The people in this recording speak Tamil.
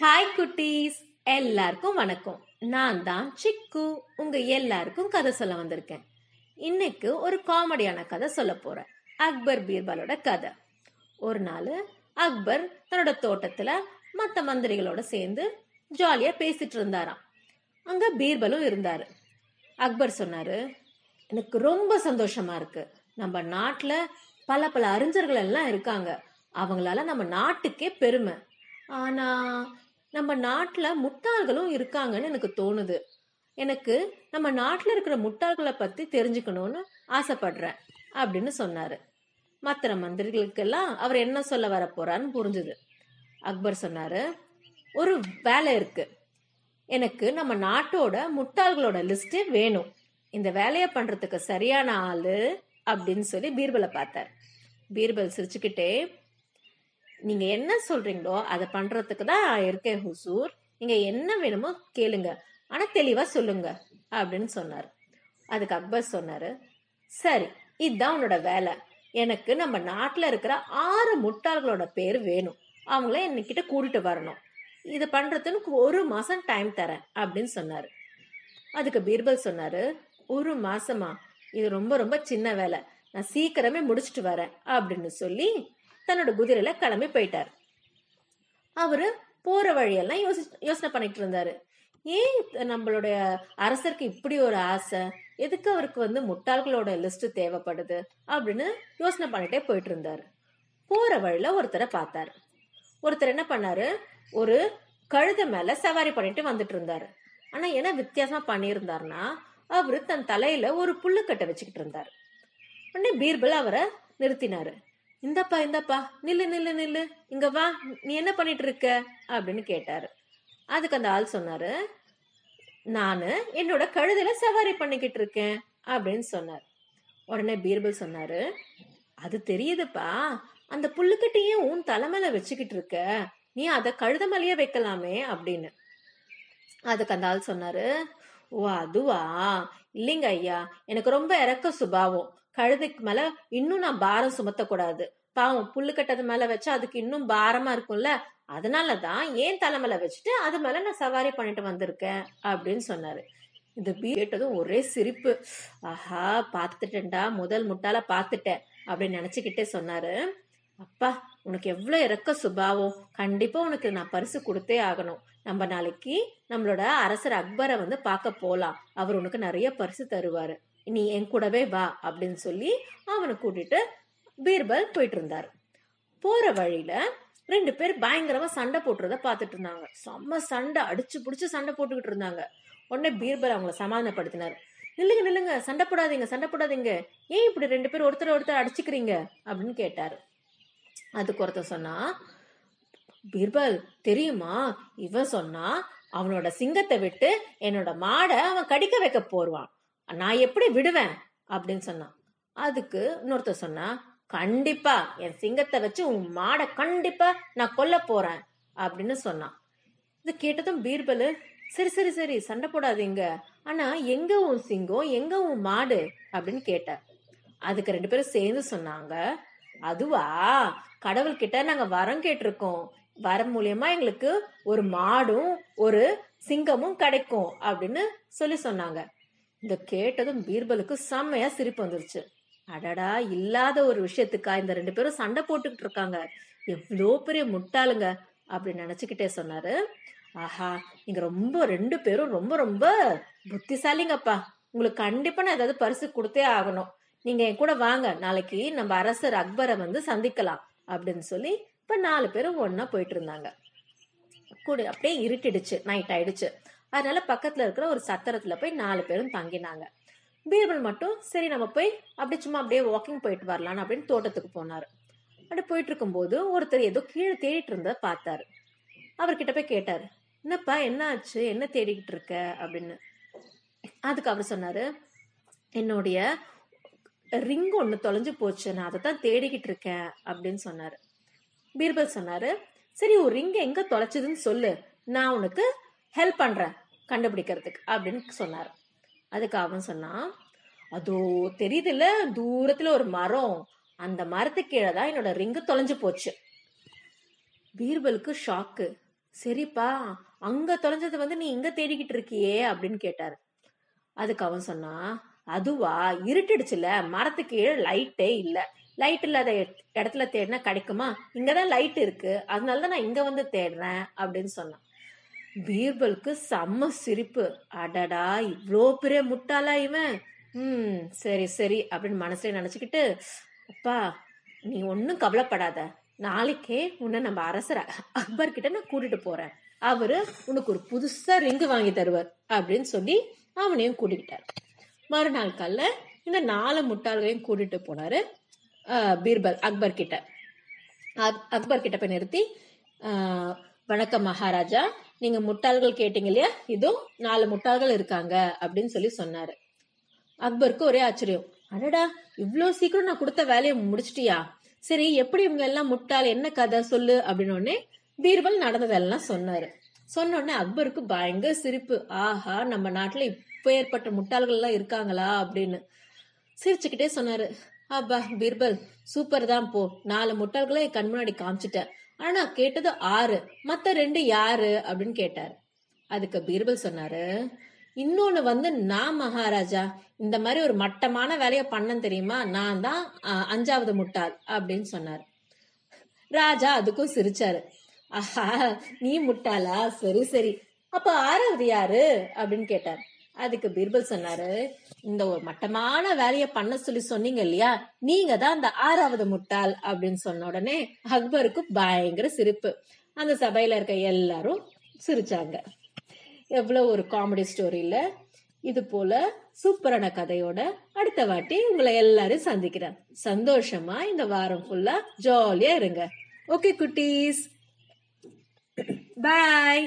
ஹாய் குட்டீஸ். எல்லாருக்கும் வணக்கம். நான் தான் சிக்கு. உங்க எல்லாருக்கும் கதை சொல்ல வந்திருக்கேன். இன்னைக்கு ஒரு காமெடியான கதை சொல்ல போறேன். அக்பர் பீர்பாலோட கதை. ஒரு நாள் அக்பர் தன்னோட தோட்டத்துல மற்ற மந்திரிகளோட சேர்ந்து ஜாலியா பேசிட்டு இருந்தாராம். அங்க பீர்பலும் இருந்தாரு. அக்பர் சொன்னாரு எனக்கு ரொம்ப சந்தோஷமா இருக்கு. நம்ம நாட்டுல பல பல அறிஞர்கள் எல்லாம் இருக்காங்க. அவங்களால நம்ம நாட்டுக்கே பெருமை. ஆனா நம்ம நாட்டில் முட்டாள்களும் இருக்காங்கன்னு எனக்கு தோணுது. எனக்கு நம்ம நாட்டில் இருக்கிற முட்டாள்களை பற்றி தெரிஞ்சுக்கணும்னு ஆசைப்படுறேன் அப்படின்னு சொன்னார். மற்ற மந்திரிகளுக்கெல்லாம் அவர் என்ன சொல்ல வர போறான்னு புரிஞ்சுது. அக்பர் சொன்னார் ஒரு வேலை இருக்கு. எனக்கு நம்ம நாட்டோட முட்டாள்களோட லிஸ்ட் வேணும். இந்த வேலையை பண்ணுறதுக்கு சரியான ஆள் அப்படின்னு சொல்லி பீர்பலை பார்த்தார். பீர்பல் சிரிச்சுக்கிட்டே நீங்க என்ன சொல்றீங்களோ அதை பண்றதுக்கு தான் இருக்கேன் ஹுசூர். நீங்க என்ன வேணுமோ கேளுங்க. ஆனா தெளிவா சொல்லுங்க அப்படின்னு சொன்னார். அதுக்கு அக்பர் சொன்னாரு சரி இதுதான் உன்னோட வேலை. எனக்கு நம்ம நாட்டில் இருக்கிற ஆறு முட்டாள்களோட பேர் வேணும். அவங்கள என்கிட்ட கூட்டிட்டு வரணும். இதை பண்றதுக்கு ஒரு மாசம் டைம் தரேன் அப்படின்னு சொன்னாரு. அதுக்கு பீர்பல் சொன்னாரு ஒரு மாசமா. இது ரொம்ப ரொம்ப சின்ன வேலை. நான் சீக்கிரமே முடிச்சிட்டு வரேன் அப்படின்னு சொல்லி தன்னோட குதிரையில கிளம்பி போயிட்டார். அவரு போற வழியெல்லாம் யோசி யோசனை பண்ணிட்டு இருந்தாரு. ஏன் நம்மளுடைய அரசருக்கு இப்படி ஒரு ஆசை? எதுக்கு அவருக்கு வந்து முட்டாள்களோட லிஸ்ட் தேவைப்படுது? அப்படின்னு யோசனை பண்ணிட்டே போயிட்டு இருந்தாரு. போற வழியில ஒருத்தரை பார்த்தாரு. ஒருத்தர் என்ன பண்ணாரு? ஒரு கழுத மேல சவாரி பண்ணிட்டு வந்துட்டு இருந்தாரு. ஆனா என்ன வித்தியாசமா பண்ணியிருந்தாருன்னா அவரு தன் தலையில ஒரு புல்லுக்கட்டை வச்சுக்கிட்டு இருந்தாரு. உடனே பீர்பல் அவரை நிறுத்தினாரு. இந்தப்பா இந்தப்பா நில்லு நில்லு நில்லு. இங்க வா நீ என்ன பண்ணிட்டு இருக்க அப்படின்னு கேட்டாரு. அதுக்கு அந்த ஆள் சொன்னாரு நானு என்னோட கழுதையில சவாரி பண்ணிக்கிட்டு இருக்கேன் அப்படின்னு சொன்னார். உடனே பீர்பல் சொன்னாரு அது தெரியுதுப்பா. அந்த புல்லுக்கிட்டையும் உன் தலைமையில வச்சுக்கிட்டு இருக்க நீ அதை கழுத மேலேயே வைக்கலாமே அப்படின்னு. அதுக்கு அந்த ஆள் சொன்னாரு ஓ அதுவா? இல்லைங்க ஐயா. எனக்கு ரொம்ப இறக்க சுபாவம். கழுதைக்கு மேல இன்னும் நான் பாரம் சுமத்தக்கூடாது. பாவம் புல்லு கட்டது மேல வச்சா அதுக்கு இன்னும் பாரமா இருக்கும்ல? அதனாலதான் ஏன் தலைமையில வச்சுட்டு அது மேல நான் சவாரி பண்ணிட்டு வந்திருக்கேன் அப்படின்னு சொன்னாரு. இந்த பீ கேட்டதும் ஒரே சிரிப்பு. ஆஹா பாத்துட்டேன்டா முதல் முட்டால பாத்துட்டேன் அப்படின்னு நினைச்சுக்கிட்டே சொன்னாரு. அப்பா உனக்கு எவ்வளவு இறக்க சுபாவம். கண்டிப்பா உனக்கு நான் பரிசு கொடுத்தே ஆகணும். நம்ம நாளைக்கு நம்மளோட அரசர் அக்பரை வந்து பார்க்க போலாம். அவர் உனக்கு நிறைய பரிசு தருவாரு. நீ என் கூடவே வா அப்படின்னு சொல்லி அவனை கூட்டிட்டு பீர்பல் போயிட்டு இருந்தாரு. போற வழியில ரெண்டு பேர் பயங்கரமா சண்டை போட்டுறத பாத்துட்டு இருந்தாங்க. செம்ம சண்டை அடிச்சு புடிச்சு சண்டை போட்டுக்கிட்டு இருந்தாங்க. உடனே பீர்பல் அவங்கள சமாதானப்படுத்தினார். நில்லுங்க நில்லுங்க சண்டை போடாதீங்க சண்டை போடாதீங்க. ஏன் இப்படி ரெண்டு பேர் ஒருத்தர் ஒருத்தர் அடிச்சுக்கிறீங்க? அப்படின்னு கேட்டாரு. அதுக்கு ஒருத்தர் சொன்னா பீர்பல் தெரியுமா? இவன் சொன்னா அவனோட சிங்கத்தை விட்டு என்னோட மாடை அவன் கடிக்க வைக்க போருவான் நான் எப்படி விடுவேன்? அப்படின்னு சொன்னான். அதுக்கு இன்னொருத்தர் சொன்னா கண்டிப்பா என் சிங்கத்தை வச்சு உன் மாடை கண்டிப்பா நான் கொல்ல போறேன் அப்படின்னு சொன்னான். இது கேட்டதும் பீர்பல் சரி சரி சரி சண்டை போடாதீங்க. ஆனா எங்க உன் சிங்கம் எங்க உன் மாடு? அப்படின்னு கேட்டார். அதுக்கு ரெண்டு பேரும் சேர்ந்து சொன்னாங்க அதுவா? கடவுள்கிட்ட நாங்க வரம் கேட்டிருக்கோம். வரம் மூலியமா எங்களுக்கு ஒரு மாடும் ஒரு சிங்கமும் கிடைக்கும் அப்படின்னு சொல்லி சொன்னாங்க. இந்த கேட்டதும் பீர்பலுக்கு செம்மையா சிரிப்பு வந்துருச்சு. அடடா இல்லாத ஒரு விஷயத்துக்கா? இந்த ரெண்டு பேரும் சண்டை போட்டுக்கிட்டு இருக்காங்க. எவ்வளோ பெரிய முட்டாளுங்க அப்படின்னு நினைச்சுக்கிட்டே சொன்னாரு. ஆஹா நீங்க ரொம்ப ரெண்டு பேரும் ரொம்ப ரொம்ப புத்திசாலிங்கப்பா. உங்களுக்கு கண்டிப்பா நான் ஏதாவது பரிசு கொடுத்தே ஆகணும். நீங்க என் கூட வாங்க. நாளைக்கு நம்ம அரசர் அக்பரை வந்து சந்திக்கலாம் அப்படின்னு சொல்லி இப்ப நாலு பேரும் ஒன்னா போயிட்டு இருந்தாங்க. கூட அப்படியே இருட்டிடுச்சு. நைட் ஆயிடுச்சு. அதனால பக்கத்துல இருக்கிற ஒரு சத்திரத்துல போய் நாலு பேரும் தங்கினாங்க. பீர்பல் மட்டும் சரி நம்ம போய் அப்படி சும்மா அப்படியே வாக்கிங் போயிட்டு வரலான்னு அப்படின்னு தோட்டத்துக்கு போனாரு. அப்படி போயிட்டு இருக்கும்போது ஒருத்தர் ஏதோ கீழே தேடிட்டு இருந்த பார்த்தாரு. அவர்கிட்ட போய் கேட்டாரு என்னப்பா என்ன ஆச்சு? என்ன தேடிக்கிட்டு இருக்க? அப்படின்னு. அதுக்கு அவர் சொன்னாரு என்னுடைய ரிங் ஒன்று தொலைஞ்சு போச்சு. நான் அதை தான் தேடிக்கிட்டு இருக்கேன் அப்படின்னு சொன்னாரு. பீர்பல் சொன்னாரு சரி ஒரு ரிங் எங்க தொலைச்சதுன்னு சொல்லு. நான் உனக்கு ஹெல்ப் பண்ணுறேன் கண்டுபிடிக்கிறதுக்கு அப்படின்னு சொன்னார். அதுக்கு அவன் சொன்னான் அதோ தெரியுதுல்ல தூரத்தில் ஒரு மரம் அந்த மரத்துக்கு கீழே தான் என்னோட ரிங்கு தொலைஞ்சு போச்சு. பீர்பலுக்கு ஷாக்கு சரிப்பா அங்க தொலைஞ்சது வந்து நீ இங்க தேடிக்கிட்டு இருக்கியே அப்படின்னு கேட்டாரு. அதுக்கு அவன் சொன்னா அதுவா இருட்டுடுச்சுல மரத்துக்கு கீழே லைட்டே இல்ல. லைட் இல்லாத இடத்துல தேடினா கிடைக்குமா? இங்கதான் லைட் இருக்கு. அதனாலதான் நான் இங்க வந்து தேடுறேன் அப்படின்னு சொன்னான். பீர்பலுக்கு செம்ம சிரிப்பு. அடடா இவ்வளோ பெரிய முட்டாளா இவன்? ம் சரி சரி அப்படின்னு மனசுல நினச்சிக்கிட்டு அப்பா நீ ஒன்றும் கவலைப்படாத. நாளைக்கே உன்னை நம்ம அரசர் அக்பர்கிட்ட நான் கூட்டிட்டு போறேன். அவரு உனக்கு ஒரு புதுசா ரிங்கு வாங்கி தருவார் அப்படின்னு சொல்லி அவனையும் கூட்டிக்கிட்டார். மறுநாள் காலைல இந்த நாலு முட்டாள்களையும் கூட்டிட்டு போனாரு பீர்பல் அக்பர் கிட்ட. அக்- அக்பர் கிட்ட போய் நிறுத்தி வணக்கம் மகாராஜா. நீங்க முட்டாள்கள் கேட்டீங்க இல்லையா? இதோ நாலு முட்டாள்கள் இருக்காங்க அப்படின்னு சொல்லி சொன்னாரு. அக்பருக்கு ஒரே ஆச்சரியம். அடடா இவ்வளோ சீக்கிரம் நான் கொடுத்த வேலையை முடிச்சிட்டியா? சரி எப்படி இவங்க எல்லாம் முட்டாள்? என்ன கதை? சொல்லு அப்படின்னு பீர்பல் நடந்ததெல்லாம் சொன்னாரு. சொன்ன உடனே அக்பருக்கு பயங்கர சிரிப்பு. ஆஹா நம்ம நாட்டுல இப்ப ஏற்பட்ட முட்டாள்கள் எல்லாம் இருக்காங்களா அப்படின்னு சிரிச்சுக்கிட்டே சொன்னாரு. அப்பா பீர்பல் சூப்பர் தான் போ. நாலு முட்டாள்களை என் கண் முன்னாடி காமிச்சிட்டேன். ஆனா கேட்டது ஆறு. மத்த ரெண்டு யாரு? அப்படின்னு கேட்டார். அதுக்கு பீர்பல் சொன்னாரு இன்னொன்னு வந்து நான் மகாராஜா. இந்த மாதிரி ஒரு மட்டமான வேலையை பண்ணன் தெரியுமா? நான் தான் அஞ்சாவது முட்டாள். அப்படின்னு சொன்னார். ராஜா அதுக்கும் சிரிச்சாரு. ஆஹா நீ முட்டாளா? சரி சரி. அப்ப ஆறாவது யாரு? அப்படின்னு கேட்டார். அதுக்கு பீர்பல் சொன்னாரு இந்த ஒரு மட்டமான வேலையை பண்ண சொல்லி சொன்னீங்க இல்லையா? நீங்க தான் அந்த ஆறாவது முட்டாள் அப்படின்னு சொன்ன உடனே அக்பருக்கு பயங்கர சிரிப்பு. அந்த சபையில இருக்க எல்லாரும் சிரிச்சாங்க. எவ்வளவு ஒரு காமெடி ஸ்டோரியில இது போல சூப்பரான கதையோட அடுத்த வாட்டி உங்களை எல்லாரும் சந்திக்கிறேன். சந்தோஷமா இந்த வாரம் ஃபுல்லா ஜாலியா இருங்க. ஓகே குட்டீஸ். பாய்